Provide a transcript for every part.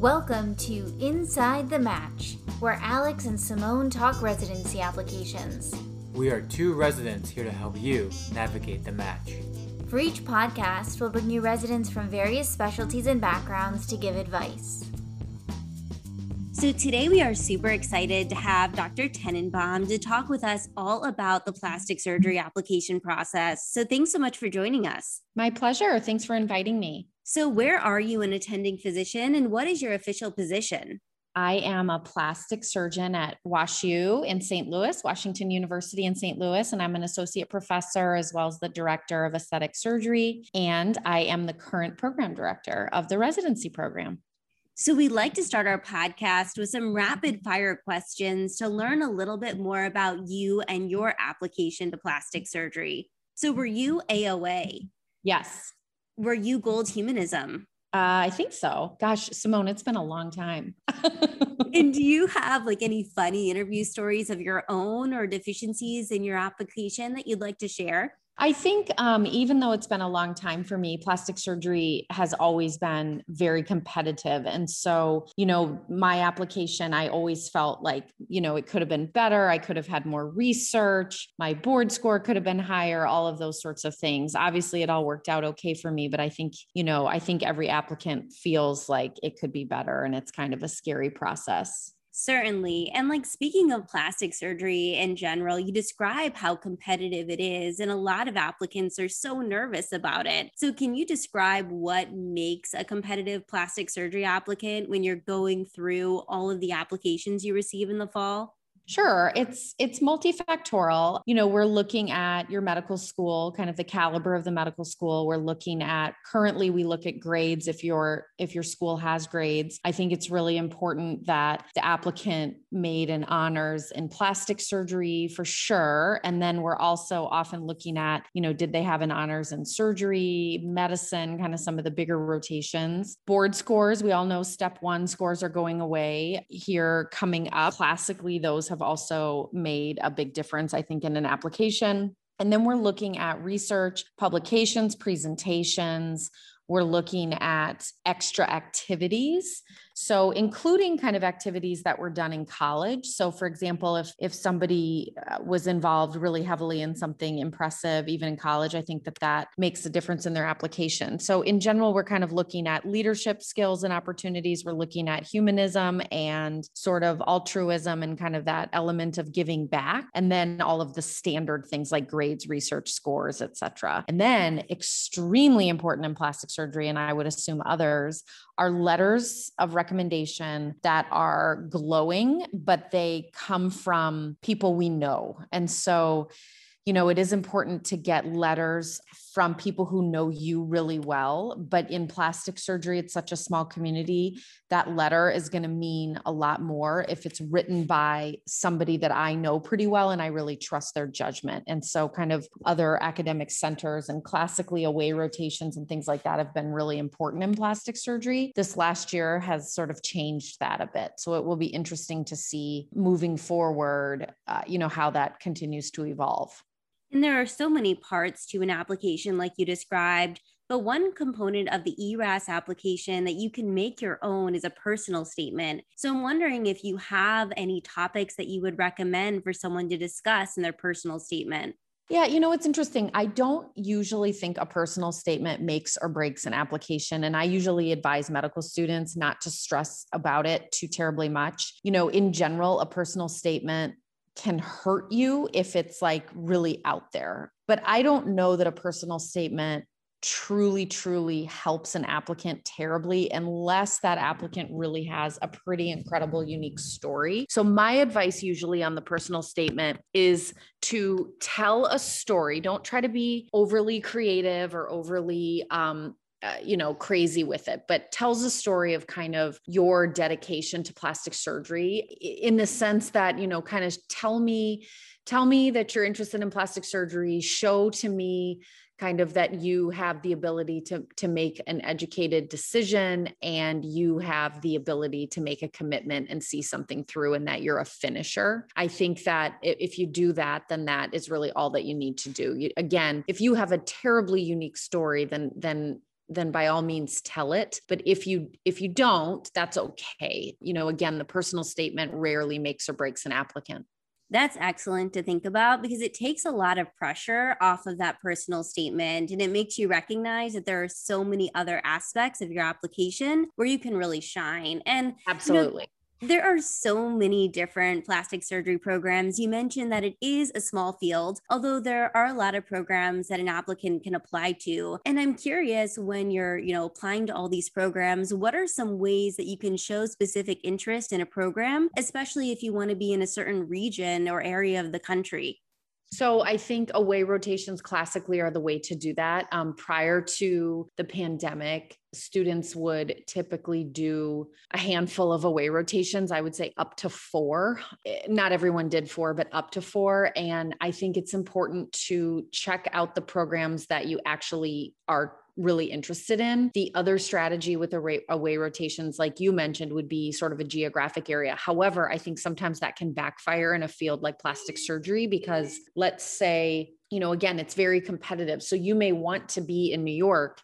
Welcome to Inside the Match, where Alex and Simone talk residency applications. We are two residents here to help you navigate the match. For each podcast, we'll bring you residents from various specialties and backgrounds to give advice. So, today we are super excited to have Dr. Tenenbaum to talk with us all about the plastic surgery application process. So, thanks so much for joining us. My pleasure. Thanks for inviting me. So, where are you an attending physician and what is your official position? I am a plastic surgeon at WashU in St. Louis, Washington University in St. Louis, and I'm an associate professor as well as the director of aesthetic surgery. And I am the current program director of the residency program. So, we'd like to start our podcast with some rapid fire questions to learn a little bit more about you and your application to plastic surgery. So, were you AOA? Yes. Were you Gold Humanism? Uh, I think so. Gosh, Simone, it's been a long time. and do you have like any funny interview stories of your own or deficiencies in your application that you'd like to share? I think um, even though it's been a long time for me, plastic surgery has always been very competitive. And so, you know, my application, I always felt like, you know, it could have been better. I could have had more research. My board score could have been higher, all of those sorts of things. Obviously, it all worked out okay for me. But I think, you know, I think every applicant feels like it could be better. And it's kind of a scary process. Certainly. And like speaking of plastic surgery in general, you describe how competitive it is, and a lot of applicants are so nervous about it. So, can you describe what makes a competitive plastic surgery applicant when you're going through all of the applications you receive in the fall? Sure. It's it's multifactorial. You know, we're looking at your medical school, kind of the caliber of the medical school. We're looking at currently we look at grades if your if your school has grades. I think it's really important that the applicant made an honors in plastic surgery for sure. And then we're also often looking at, you know, did they have an honors in surgery, medicine, kind of some of the bigger rotations. Board scores, we all know step one scores are going away here coming up. Classically, those have have also made a big difference, I think, in an application. And then we're looking at research, publications, presentations. We're looking at extra activities so, including kind of activities that were done in college. So, for example, if if somebody uh, was involved really heavily in something impressive, even in college, I think that that makes a difference in their application. So, in general, we're kind of looking at leadership skills and opportunities. We're looking at humanism and sort of altruism and kind of that element of giving back, and then all of the standard things like grades, research scores, et cetera. And then, extremely important in plastic surgery, and I would assume others are letters of recommendation that are glowing, but they come from people we know. And so, you know, it is important to get letters from people who know you really well. But in plastic surgery, it's such a small community. That letter is going to mean a lot more if it's written by somebody that I know pretty well and I really trust their judgment. And so, kind of other academic centers and classically away rotations and things like that have been really important in plastic surgery. This last year has sort of changed that a bit. So, it will be interesting to see moving forward, uh, you know, how that continues to evolve. And there are so many parts to an application, like you described. But one component of the ERAS application that you can make your own is a personal statement. So I'm wondering if you have any topics that you would recommend for someone to discuss in their personal statement. Yeah, you know, it's interesting. I don't usually think a personal statement makes or breaks an application. And I usually advise medical students not to stress about it too terribly much. You know, in general, a personal statement can hurt you if it's like really out there. But I don't know that a personal statement truly, truly helps an applicant terribly unless that applicant really has a pretty incredible, unique story. So, my advice usually on the personal statement is to tell a story. Don't try to be overly creative or overly um, uh, you know, crazy with it, but tells a story of kind of your dedication to plastic surgery in the sense that, you know, kind of tell me, tell me that you're interested in plastic surgery, show to me kind of that you have the ability to to make an educated decision and you have the ability to make a commitment and see something through and that you're a finisher. I think that if you do that then that is really all that you need to do. You, again if you have a terribly unique story then then then by all means tell it. But if you if you don't that's okay. You know again the personal statement rarely makes or breaks an applicant that's excellent to think about because it takes a lot of pressure off of that personal statement and it makes you recognize that there are so many other aspects of your application where you can really shine. And absolutely. You know, there are so many different plastic surgery programs. You mentioned that it is a small field, although there are a lot of programs that an applicant can apply to. And I'm curious when you're, you know, applying to all these programs, what are some ways that you can show specific interest in a program, especially if you want to be in a certain region or area of the country? So I think away rotations classically are the way to do that. Um, prior to the pandemic, students would typically do a handful of away rotations. I would say up to four. Eh, not everyone did four, but up to four. And I think it's important to check out the programs that you actually are really interested in. The other strategy with away, rotations, like you mentioned, would be sort of a geographic area. However, I think sometimes that can backfire in a field like plastic surgery because let's say, you know, again, it's very competitive. So you may want to be in New York,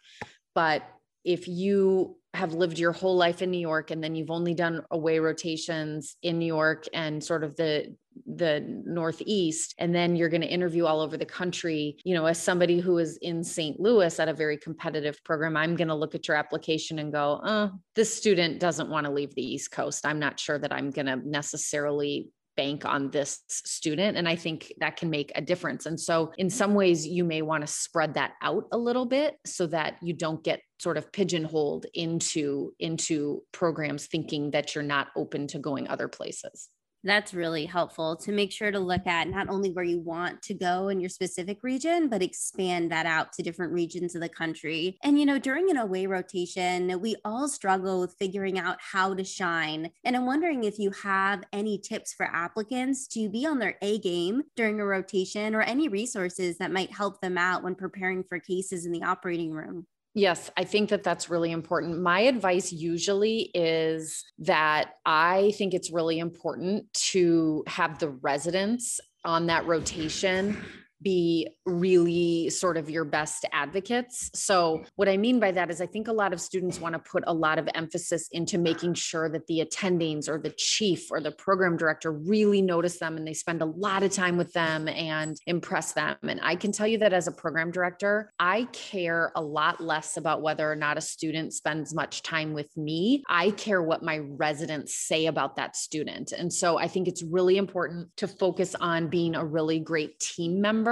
but if you have lived your whole life in New York and then you've only done away rotations in New York and sort of the the northeast and then you're going to interview all over the country you know as somebody who is in st louis at a very competitive program i'm going to look at your application and go uh, this student doesn't want to leave the east coast. I'm not sure that i'm going to necessarily bank on this student. And I think that can make a difference. And so, in some ways, you may want to spread that out a little bit so that you don't get sort of pigeonholed into into programs thinking that you're not open to going other places that's really helpful to make sure to look at not only where you want to go in your specific region, but expand that out to different regions of the country. And, you know, during an away rotation, we all struggle with figuring out how to shine. And I'm wondering if you have any tips for applicants to be on their A game during a rotation or any resources that might help them out when preparing for cases in the operating room. Yes, I think that that's really important. My advice usually is that I think it's really important to have the residents on that rotation be really sort of your best advocates. So, what I mean by that is, I think a lot of students want to put a lot of emphasis into making sure that the attendings or the chief or the program director really notice them and they spend a lot of time with them and impress them. And I can tell you that as a program director, I care a lot less about whether or not a student spends much time with me. I care what my residents say about that student. And so, I think it's really important to focus on being a really great team member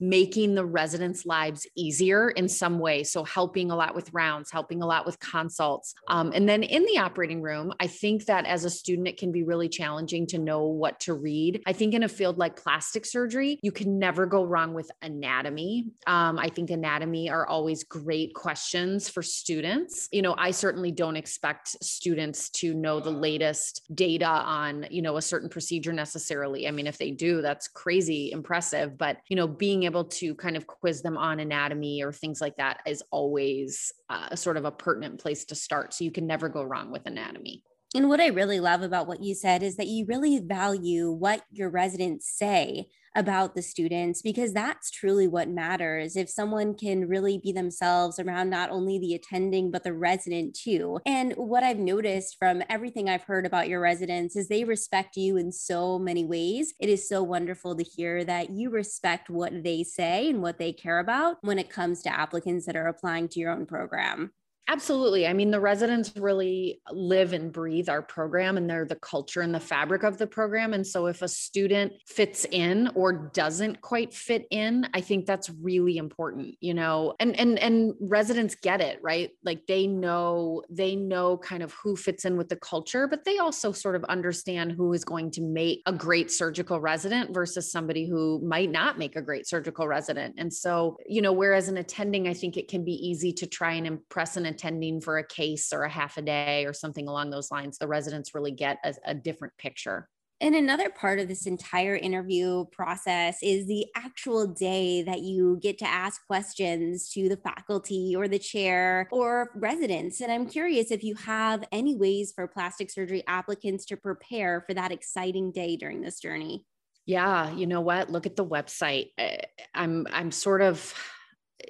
making the residents' lives easier in some way. So, helping a lot with rounds, helping a lot with consults. Um, and then in the operating room, I think that as a student, it can be really challenging to know what to read. I think in a field like plastic surgery, you can never go wrong with anatomy. Um, I think anatomy are always great questions for students. You know, I certainly don't expect students to know the latest data on, you know, a certain procedure necessarily. I mean, if they do, that's crazy impressive. But, you know, being able to kind of quiz them on anatomy or things like that is always uh, sort of a pertinent place to start. So you can never go wrong with anatomy. And what I really love about what you said is that you really value what your residents say about the students because that's truly what matters. If someone can really be themselves around not only the attending, but the resident too. And what I've noticed from everything I've heard about your residents is they respect you in so many ways. It is so wonderful to hear that you respect what they say and what they care about when it comes to applicants that are applying to your own program. Absolutely. I mean, the residents really live and breathe our program and they're the culture and the fabric of the program. And so if a student fits in or doesn't quite fit in, I think that's really important, you know, and, and, and residents get it, right? Like they know, they know kind of who fits in with the culture, but they also sort of understand who is going to make a great surgical resident versus somebody who might not make a great surgical resident. And so, you know, whereas an attending, I think it can be easy to try and impress an attending for a case or a half a day or something along those lines, the residents really get a, a different picture. And another part of this entire interview process is the actual day that you get to ask questions to the faculty or the chair or residents. And I'm curious if you have any ways for plastic surgery applicants to prepare for that exciting day during this journey. Yeah, you know what? Look at the website. Eh, I'm I'm sort of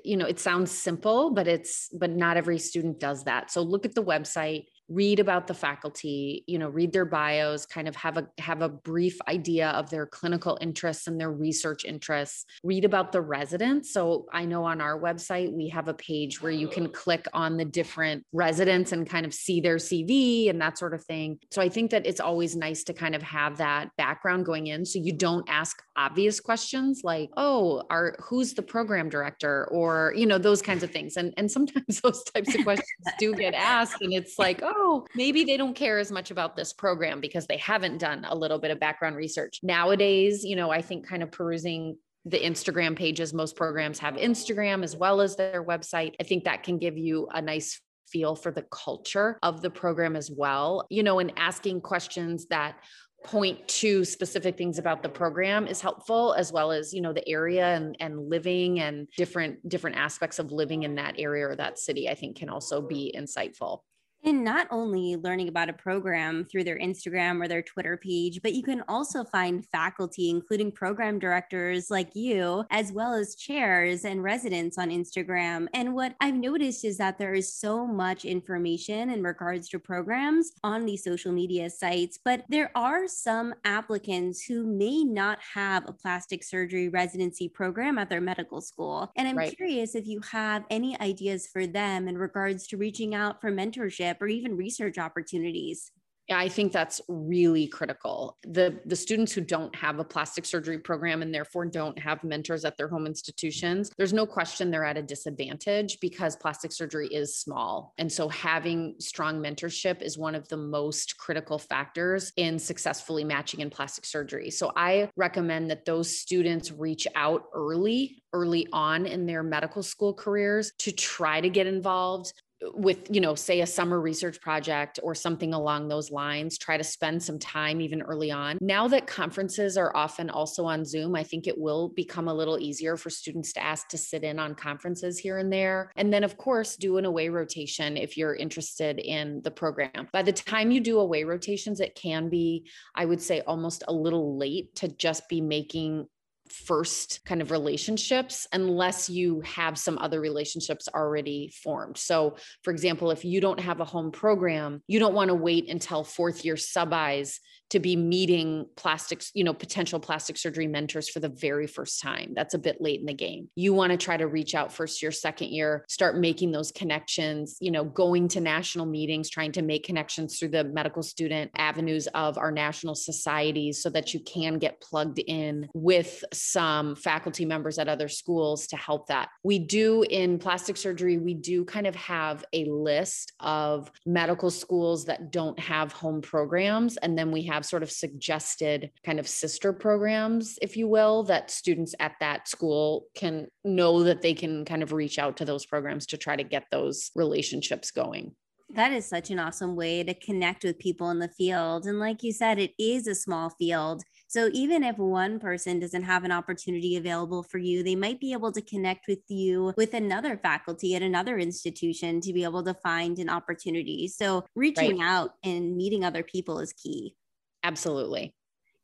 you know, it sounds simple, but it's, but not every student does that. So look at the website, read about the faculty you know read their bios kind of have a have a brief idea of their clinical interests and their research interests. Read about the residents. So i know on our website we have a page where you can click on the different residents and kind of see their cv and that sort of thing. So i think that it's always nice to kind of have that background going in so you don't ask obvious questions like oh are who's the program director? or you know those kinds of things. And and sometimes those types of questions do get asked and it's like oh oh, maybe they don't care as much about this program because they haven't done a little bit of background research. Nowadays, you know, I think kind of perusing the Instagram pages, most programs have Instagram as well as their website. I think that can give you a nice feel for the culture of the program as well, you know, and asking questions that point to specific things about the program is helpful as well as you know the area and, and living and different different aspects of living in that area or that city i think can also be insightful and not only learning about a program through their Instagram or their Twitter page, but you can also find faculty, including program directors like you, as well as chairs and residents on Instagram. And what I've noticed is that there is so much information in regards to programs on these social media sites, but there are some applicants who may not have a plastic surgery residency program at their medical school. And I'm right. curious if you have any ideas for them in regards to reaching out for mentorship or even research opportunities? Yeah, I think that's really critical. The the students who don't have a plastic surgery program and therefore don't have mentors at their home institutions, there's no question they're at a disadvantage because plastic surgery is small. And so having strong mentorship is one of the most critical factors in successfully matching in plastic surgery. So I recommend that those students reach out early early on in their medical school careers to try to get involved with you know say a summer research project or something along those lines try to spend some time even early on. Now that conferences are often also on zoom i think it will become a little easier for students to ask to sit in on conferences here and there. And then of course do an away rotation if you're interested in the program. By the time you do away rotations it can be i would say almost a little late to just be making first kind of relationships unless you have some other relationships already formed. So, for example, if you don't have a home program, you don't want to wait until fourth year sub Is to be meeting plastics, you know, potential plastic surgery mentors for the very first time. That's a bit late in the game. You want to try to reach out first year, second year, start making those connections, you know, going to national meetings, trying to make connections through the medical student avenues of our national societies so that you can get plugged in with some faculty members at other schools to help that. We do in plastic surgery, we do kind of have a list of medical schools that don't have home programs. And then we have sort of suggested kind of sister programs, if you will, that students at that school can know that they can kind of reach out to those programs to try to get those relationships going. That is such an awesome way to connect with people in the field. And like you said, it is a small field. So even if one person doesn't have an opportunity available for you, they might be able to connect with you with another faculty at another institution to be able to find an opportunity. So reaching right. out and meeting other people is key. Absolutely.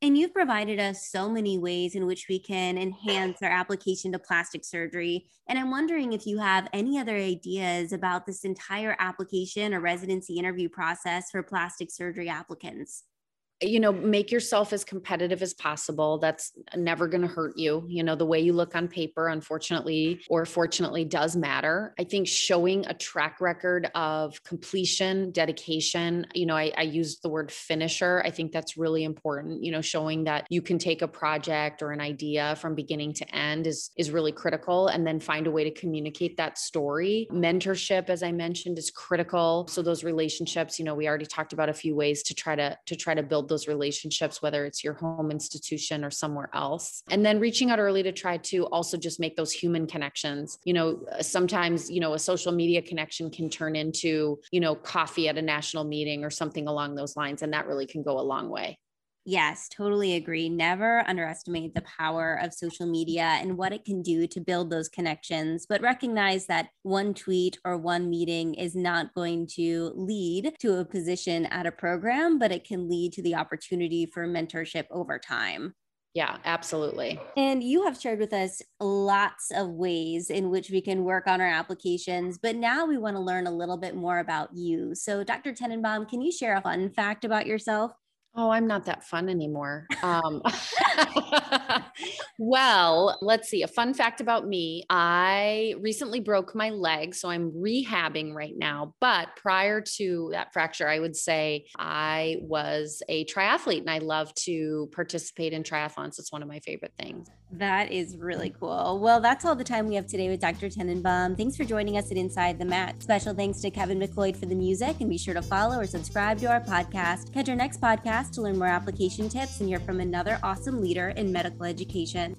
And you've provided us so many ways in which we can enhance our application to plastic surgery. And I'm wondering if you have any other ideas about this entire application or residency interview process for plastic surgery applicants you know make yourself as competitive as possible that's never going to hurt you you know the way you look on paper unfortunately or fortunately does matter. I think showing a track record of completion dedication you know I, I use the word finisher i think that's really important you know showing that you can take a project or an idea from beginning to end is is really critical and then find a way to communicate that story. Mentorship as i mentioned is critical. So those relationships you know we already talked about a few ways to try to to try to build those relationships, whether it's your home institution or somewhere else. And then reaching out early to try to also just make those human connections. You know, uh, sometimes, you know, a social media connection can turn into, you know, coffee at a national meeting or something along those lines. And that really can go a long way. Yes, totally agree. Never underestimate the power of social media and what it can do to build those connections, but recognize that one tweet or one meeting is not going to lead to a position at a program, but it can lead to the opportunity for mentorship over time. Yeah, absolutely. And you have shared with us lots of ways in which we can work on our applications, but now we want to learn a little bit more about you. So, Dr. Tenenbaum, can you share a fun fact about yourself? Oh, I'm not that fun anymore. Um, well, let's see. A fun fact about me I recently broke my leg, so I'm rehabbing right now. But prior to that fracture, I would say I was a triathlete and I love to participate in triathlons. It's one of my favorite things. That is really cool. Well, that's all the time we have today with Dr. Tenenbaum. Thanks for joining us at Inside the Match. Special thanks to Kevin MacLeod for the music, and be sure to follow or subscribe to our podcast. Catch our next to learn more application tips and hear from another awesome leader in medical education.